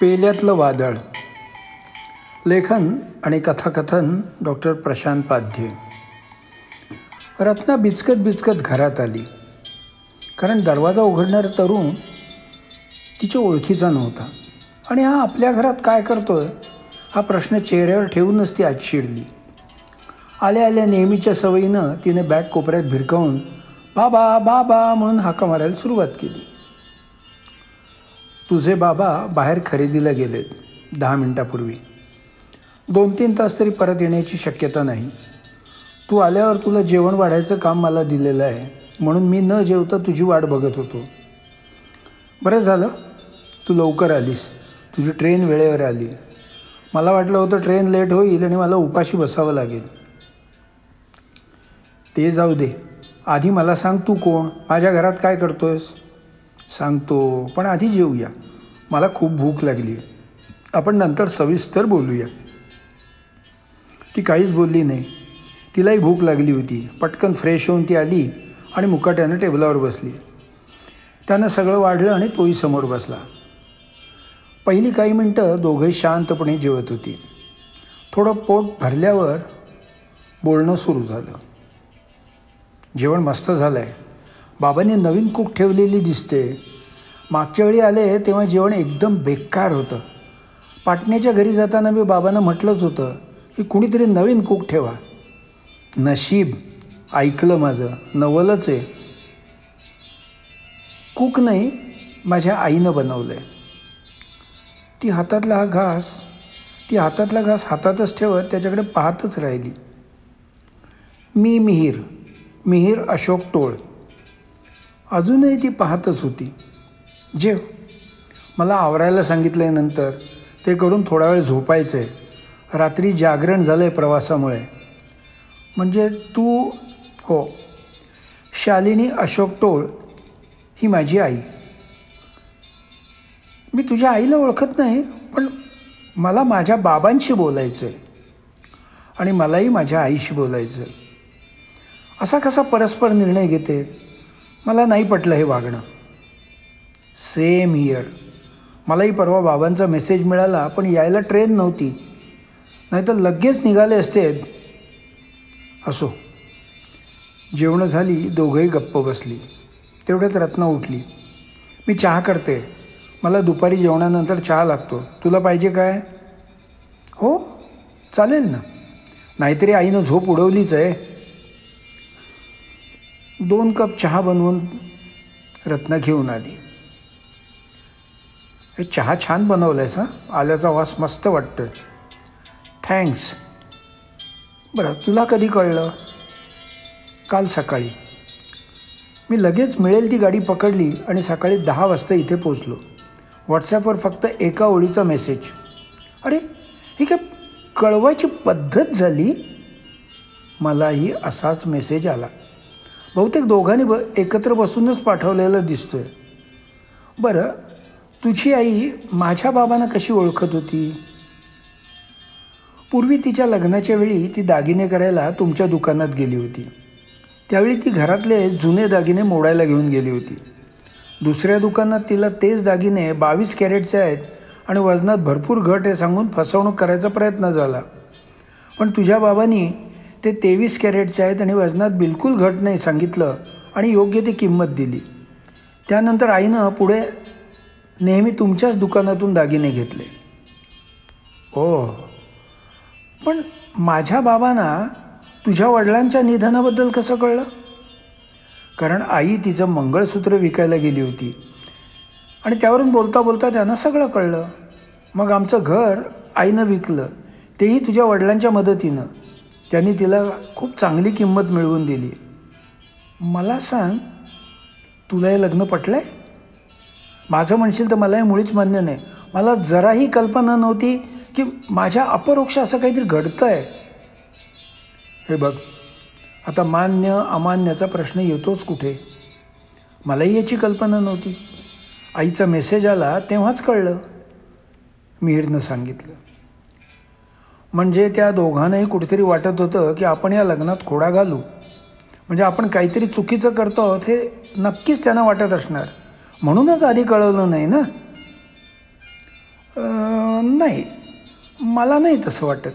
पेल्यातलं वादळ. लेखन आणि कथाकथन डॉक्टर प्रशांत पाध्ये. रत्ना बिचकत बिचकत घरात आली. कारण दरवाजा उघडणारा तरुण तिच्या ओळखीचा नव्हता. आणि हा आपल्या घरात काय करतोय? हा प्रश्न चेहऱ्यावर ठेवूनच ती आज शिरली आल्या आल्या नेहमीच्या सवयीनं तिने बॅग कोपऱ्यात भिरकावून बाबा बाबा म्हणून हाका मारायला सुरुवात केली. तुझे बाबा बाहेर खरेदीला गेलेत दहा मिनटापूर्वी. दोन तीन तास तरी परत येण्याची शक्यता नाही. तू आल्यावर तुला जेवण वाढायचं काम मला दिलेलं आहे म्हणून मी न जेवता तुझी वाट बघत होतो. बरं झालं तू लवकर आलीस. तुझी ट्रेन वेळेवर आली. मला वाटलं होतं ट्रेन लेट होईल आणि मला उपाशी बसावं लागेल. ते जाऊ दे. आधी मला सांग तू कोण? माझ्या घरात काय करतोयस? सांगतो पण आधी जेवूया मला खूप भूक लागली आपण नंतर सविस्तर बोलूया. ती काहीच बोलली नाही. तिलाही भूक लागली होती. पटकन फ्रेश होऊन ती आली आणि मुकाट्यानं टेबलावर बसली. त्यानं सगळं वाढलं आणि तोही समोर बसला. पहिली काही मिनटं दोघंही शांतपणे जेवत होती. थोडं पोट भरल्यावर बोलणं सुरू झालं. जेवण मस्त झालं आहे बाबांनी नवीन कूक ठेवलेली दिसते. मागच्या वेळी आले तेव्हा जेवण एकदम बेकार होतं. पाटण्याच्या घरी जाताना मी बाबांना म्हटलंच होतं की कुणीतरी नवीन कूक ठेवा. नशीब ऐकलं माझं नवलच आहे. कूक नाही माझ्या आईनं बनवलं आहे ती हातातला हा घास ती हातातला घास हातातच ठेवत त्याच्याकडे पाहतच राहिली. मी मिहीर मिहीर अशोक टोळ. अजूनही ती पाहतच होती. जेव मला आवरायला सांगितलं आहे नंतर. ते करून थोडा वेळ झोपायचं आहे रात्री जागरण झालं आहे प्रवासामुळे. म्हणजे तू हो शालिनी अशोक टोळ ही माझी आई. मी तुझ्या आईला ओळखत नाही पण मला माझ्या बाबांशी बोलायचं आहे आणि मलाही माझ्या आईशी बोलायचं आहे असा कसा परस्पर निर्णय घेते? मला नाही पटलं हे वागणं. सेम इयर मलाही परवा बाबांचा मेसेज मिळाला पण यायला ट्रेन नव्हती. नाहीतर लगेच निघाले असते. असो. जेवणं झाली दोघंही गप्प बसली. तेवढ्यात रत्ना उठली. मी चहा करते. मला दुपारी जेवणानंतर चहा लागतो. तुला पाहिजे काय? हो. चालेल ना. नाहीतरी आईनं झोप उडवलीच आहे. दोन कप चहा बनवून रत्ना घेऊन आली. हे चहा छान बनवलायस हां? आल्याचा वास मस्त वाटतोय. थँक्स बरं तुला कधी कळलं? काल सकाळी. मी लगेच मिळेल ती गाडी पकडली आणि सकाळी दहा वाजता इथे पोचलो व्हॉट्सॲपवर फक्त एका ओळीचा मेसेज अरे ही काय कळवायची पद्धत झाली? मलाही असाच मेसेज आला. बहुतेक दोघांनी ब एकत्र बसूनच पाठवलेला दिसतोय. बरं तुझी आई माझ्या बाबांना कशी ओळखत होती? पूर्वी तिच्या लग्नाच्या वेळी ती दागिने करायला तुमच्या दुकानात गेली होती. त्यावेळी ती घरातले जुने दागिने मोडायला घेऊन गेली होती. दुसऱ्या दुकानात तिला तेच दागिने बावीस कॅरेटचे आहेत आणि वजनात भरपूर घट हे सांगून फसवणूक करायचा प्रयत्न झाला. पण तुझ्या बाबांनी ते तेवीस कॅरेटचे आहेत आणि वजनात बिलकुल घट नाही सांगितलं आणि योग्य ती किंमत दिली. त्यानंतर आईनं पुढे नेहमी तुमच्याच दुकानातून दागिने घेतले. हो. पण माझ्या बाबांना तुझ्या वडिलांच्या निधनाबद्दल कसं कळलं? कारण आई तिचं मंगळसूत्र विकायला गेली होती. आणि त्यावरून बोलता बोलता त्यांना सगळं कळलं. मग आमचं घर आईनं विकलं. तेही तुझ्या वडिलांच्या मदतीनं. त्यांनी तिला खूप चांगली किंमत मिळवून दिली. मला सांग तुला हे लग्न पटलं आहे माझं म्हणशील तर मला हे मुळीच मान्य नाही. मला जराही कल्पना नव्हती की माझ्या अपरोक्ष असं काहीतरी घडतं आहे हे बघ आता मान्य अमान्याचा प्रश्न येतोच कुठे? मलाही याची कल्पना नव्हती. आईचा मेसेज आला तेव्हाच कळलं. मिहीरनं सांगितलं. म्हणजे त्या दोघांनाही कुठेतरी वाटत होतं की आपण या लग्नात खोडा घालू. म्हणजे आपण काहीतरी चुकीचं करतो आहोत हे नक्कीच त्यांना वाटत असणार. म्हणूनच आधी कळवलं नाही ना? नाही. मला नाही तसं वाटत.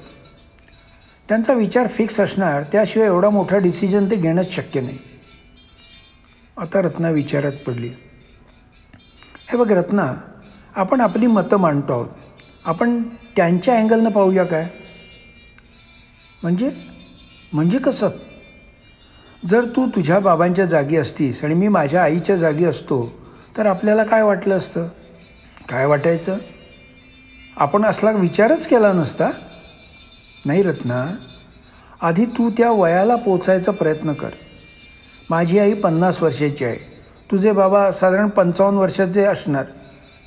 त्यांचा विचार फिक्स असणार त्याशिवाय एवढा मोठा डिसिजन ते घेणंच शक्य नाही. आता रत्ना विचारात पडली. हे बघ रत्ना आपण आपली मतं मांडतो आहोत. आपण त्यांच्या अँगलनं पाहूया काय? म्हणजे? म्हणजे कसं? जर तू तुझ्या बाबांच्या जागी असतीस आणि मी माझ्या आईच्या जागी असतो तर आपल्याला काय वाटलं असतं? काय वाटायचं? आपण असला विचारच केला नसता? नाही रत्ना आधी तू त्या वयाला पोचायचा प्रयत्न कर. माझी आई पन्नास वर्षाची आहे. तुझे बाबा साधारण पंचावन्न वर्षाचे असणार.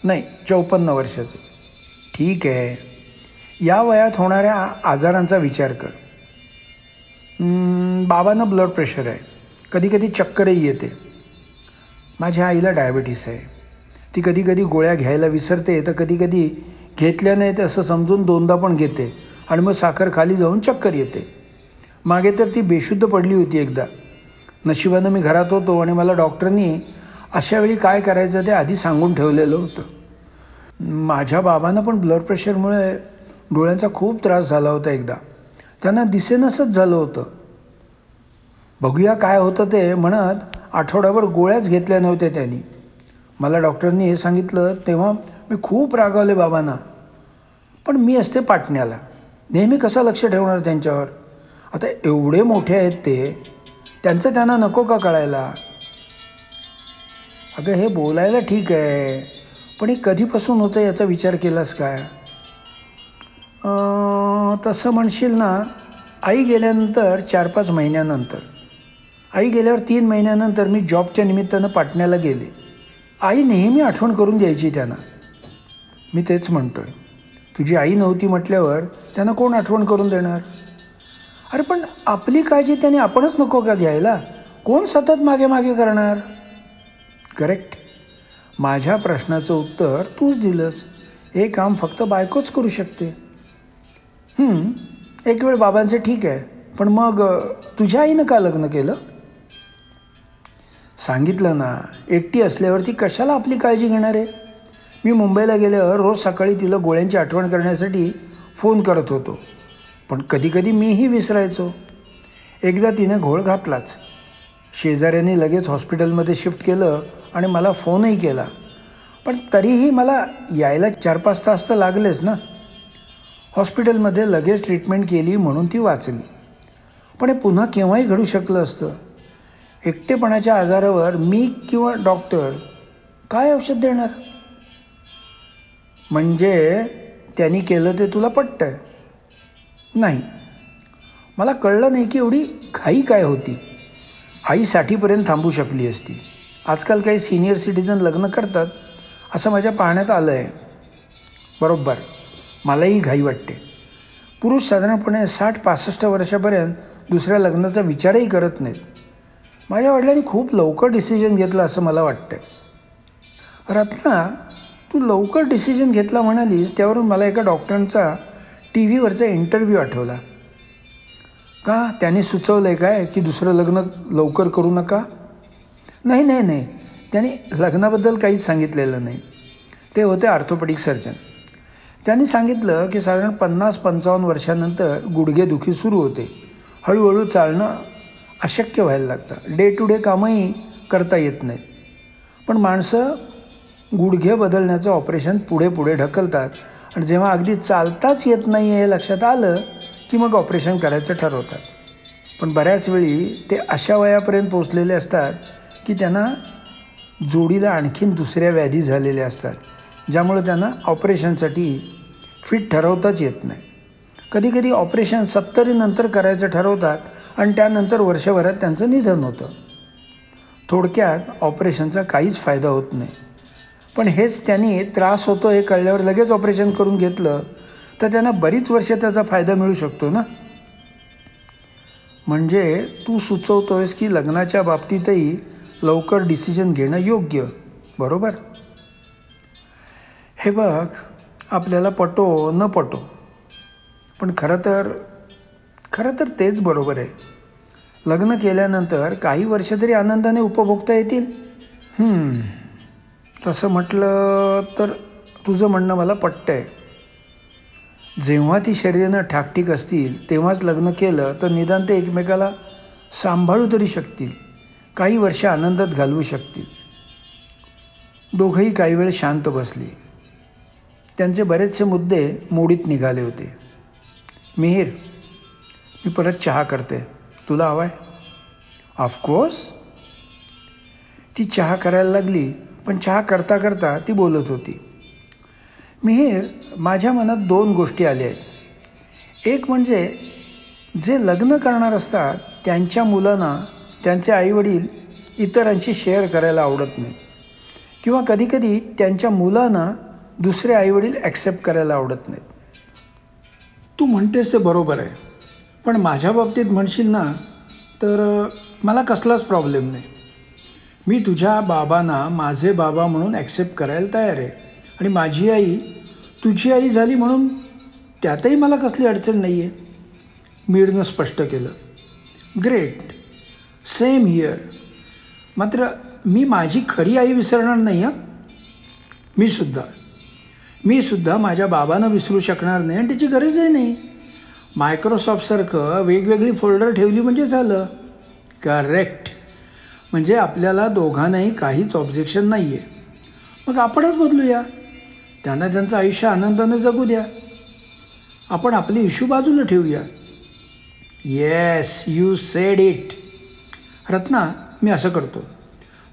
नाही चौपन्न वर्षाचे. ठीक आहे. या वयात होणाऱ्या आजारांचा विचार कर. बाबांना ब्लड प्रेशर आहे. कधीकधी चक्करही येते. माझ्या आईला डायबिटीस आहे. ती कधी कधी गोळ्या घ्यायला विसरते तर कधी कधी घेतल्या नाहीत असं समजून दोनदा पण घेते आणि मग साखर खाली जाऊन चक्कर येते. मागे तर ती बेशुद्ध पडली होती एकदा. नशिबानं मी घरात होतो आणि मला डॉक्टरनी अशा वेळी काय करायचं ते आधी सांगून ठेवलेलं होतं. माझ्या बाबांना पण ब्लड प्रेशरमुळे डोळ्यांचा खूप त्रास झाला होता एकदा. त्यांना दिसेनसच झालं होतं. बघूया काय होतं ते म्हणत आठवड्याभर गोळ्याच घेतल्या नव्हत्या त्यांनी. मला डॉक्टरांनी हे सांगितलं तेव्हा मी खूप रागावले बाबांना. पण मी असते पाटण्याला. नेहमी कसं लक्ष ठेवणार त्यांच्यावर? आता एवढे मोठे आहेत ते. त्यांचं त्यांना नको का कळायला? अगं हे बोलायला ठीक आहे. पण हे कधीपासून होतं याचा विचार केलास काय? तसं म्हणशील ना आई गेल्यानंतर चार पाच महिन्यानंतर. आई गेल्यावर तीन महिन्यानंतर मी जॉबच्या निमित्तानं पाटण्याला गेले. आई नेहमी आठवण करून द्यायची त्यांना. मी तेच म्हणतो आहे तुझी आई नव्हती म्हटल्यावर त्यांना कोण आठवण करून देणार? अरे पण आपली काळजी त्याने आपणच नको का घ्यायला? कोण सतत मागे मागे करणार? करेक्ट माझ्या प्रश्नाचं उत्तर तूच दिलंस. हे काम फक्त बायकोच करू शकते. एक वेळ बाबांचं ठीक आहे. पण मग तुझ्या आईनं का लग्न केलं? सांगितलं ना एकटी असल्यावर ती कशाला आपली काळजी घेणार आहे? मी मुंबईला गेल्यावर रोज सकाळी तिला गोळ्यांची आठवण करण्यासाठी फोन करत होतो. पण कधीकधी मीही विसरायचो. एकदा तिने घोळ घातलाच. शेजाऱ्यांनी लगेच हॉस्पिटलमध्ये शिफ्ट केलं आणि मला फोनही केला. पण तरीही मला यायला चार पाच तास तर लागलेच ना. हॉस्पिटलमध्ये लगेच ट्रीटमेंट केली म्हणून ती वाचली. पण हे पुन्हा केव्हाही घडू शकलं असतं? एकटेपणाच्या आजारावर मी किंवा डॉक्टर काय औषध देणार? म्हणजे त्यांनी केलं ते तुला पटतं नाही. मला कळलं नाही की एवढी घाई काय होती. आई साठीपर्यंत थांबू शकली असती. आजकाल काही सिनियर सिटीजन लग्न करतात असं माझ्या पाहण्यात आलं आहे बरोबर. मलाही घाई वाटते. पुरुष साधारणपणे साठ पासष्ट वर्षापर्यंत दुसऱ्या लग्नाचा विचारही करत नाहीत. माझ्या वडिलांनी खूप लवकर डिसिजन घेतलं असं मला वाटतं रत्ना तू लवकर डिसिजन घेतला म्हणालीस त्यावरून मला एका डॉक्टरांचा टी व्हीवरचा इंटरव्ह्यू आठवला. का? त्याने सुचवलं आहे काय की दुसरं लग्न लवकर करू नका? नाही नाही नाही. त्याने लग्नाबद्दल काहीच सांगितलेलं नाही. ते होते ऑर्थोपेडिक सर्जन. त्यांनी सांगितलं की साधारण पन्नास पंचावन्न वर्षानंतर गुडघेदुखी सुरू होते. हळूहळू चालणं अशक्य व्हायला लागतं. डे टू डे कामही करता येत नाहीत. पण माणसं गुडघे बदलण्याचं ऑपरेशन पुढे पुढे ढकलतात आणि जेव्हा अगदी चालताच येत नाही हे लक्षात आलं की मग ऑपरेशन करायचं ठरवतात. पण बऱ्याच वेळी ते अशा वयापर्यंत पोचलेले असतात की त्यांना जोडीला आणखीन दुसऱ्या व्याधी झालेल्या असतात ज्यामुळे त्यांना ऑपरेशनसाठी फिट ठरवताच येत नाही. कधीकधी ऑपरेशन सत्तरीनंतर करायचं ठरवतात आणि त्यानंतर वर्षभरात त्यांचं निधन होतं. थोडक्यात ऑपरेशनचा काहीच फायदा होत नाही. पण हेच त्यांनी त्रास होतो हे कळल्यावर लगेच ऑपरेशन करून घेतलं तर त्यांना बरीच वर्ष त्याचा फायदा मिळू शकतो ना? म्हणजे तू सुचवतोयस की लग्नाच्या बाबतीतही लवकर डिसिजन घेणं योग्य बरोबर? हे बघ आपल्याला पटो न पटो. पण खरं तर खरं तर तेच बरोबर आहे. लग्न केल्यानंतर काही वर्ष तरी आनंदाने उपभोगता येतील? तसं म्हटलं तर तुझं म्हणणं मला पटतंय. जेव्हा ती शरीरानं ठाकठीक असतील तेव्हाच लग्न केलं तर निदान ते एकमेकाला सांभाळू तरी शकतील. काही वर्ष आनंदात घालवू शकतील. दोघंही काही वेळ शांत बसली. त्यांचे बरेचसे मुद्दे मोडीत निघाले होते. मिहीर मी परत चहा करते. तुला हवा आहे ऑफकोर्स ती चहा करायला लागली पण चहा करता करता ती बोलत होती. मिहीर माझ्या मनात दोन गोष्टी आल्या आहेत. एक म्हणजे जे लग्न करणार असतात त्यांच्या मुलांना त्यांचे आईवडील इतरांशी शेअर करायला आवडत नाही. किंवा कधीकधी त्यांच्या मुलांना दुसरे आईवडील ॲक्सेप्ट करायला आवडत नाहीत. तू म्हणतेस ते बरोबर आहे. पण माझ्या बाबतीत म्हणशील ना तर मला कसलाच प्रॉब्लेम नाही. मी तुझ्या बाबांना माझे बाबा म्हणून ॲक्सेप्ट करायला तयार आहे. आणि माझी आई तुझी आई झाली म्हणून त्यातही मला कसली अडचण नाही आहे मीरनं स्पष्ट केलं. ग्रेट सेम हिअर मात्र मी माझी खरी आई विसरणार नाही हां? मी सुद्धा. मी सुद्धा माझ्या बाबांना विसरू शकणार नाही आणि त्याची गरजही नाही. मायक्रोसॉफ्टसारखं वेगवेगळी फोल्डर ठेवली म्हणजे झालं. करेक्ट म्हणजे आपल्याला दोघांनाही काहीच ऑब्जेक्शन नाही आहे मग आपणच बदलूया. त्यांना त्यांचं आयुष्य आनंदाने जगू द्या. आपण आपली इश्यू बाजूला ठेवूया. Yes you said it Ratna मी असं करतो.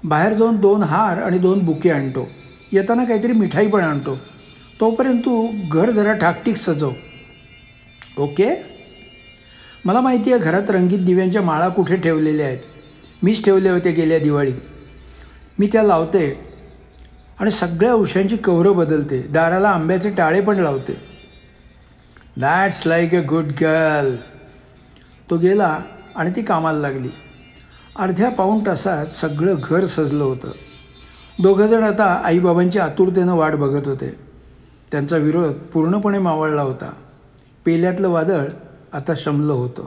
बाहेर जाऊन दोन हार आणि दोन बुके आणतो. येताना काहीतरी मिठाई पण आणतो. तोपर्यंत तू घर जरा ठाकटीक सजव. ओके? मला माहिती आहे घरात रंगीत दिव्यांच्या माळा कुठे ठेवलेल्या आहेत. मीच ठेवले होते गेल्या दिवाळीत मी त्या लावते. आणि सगळ्या उशांची कवरं बदलते. दाराला आंब्याचे टाळे पण लावते. That's like a good girl तो गेला आणि ती कामाला लागली. अर्ध्या पाऊण तासात सगळं घर सजलं होतं. दोघंजण आता आईबाबांची आतुरतेनं वाट बघत होते. त्यांचा विरोध पूर्णपणे मावळला होता. पेल्यातलं वादळ आता शमलं होतं.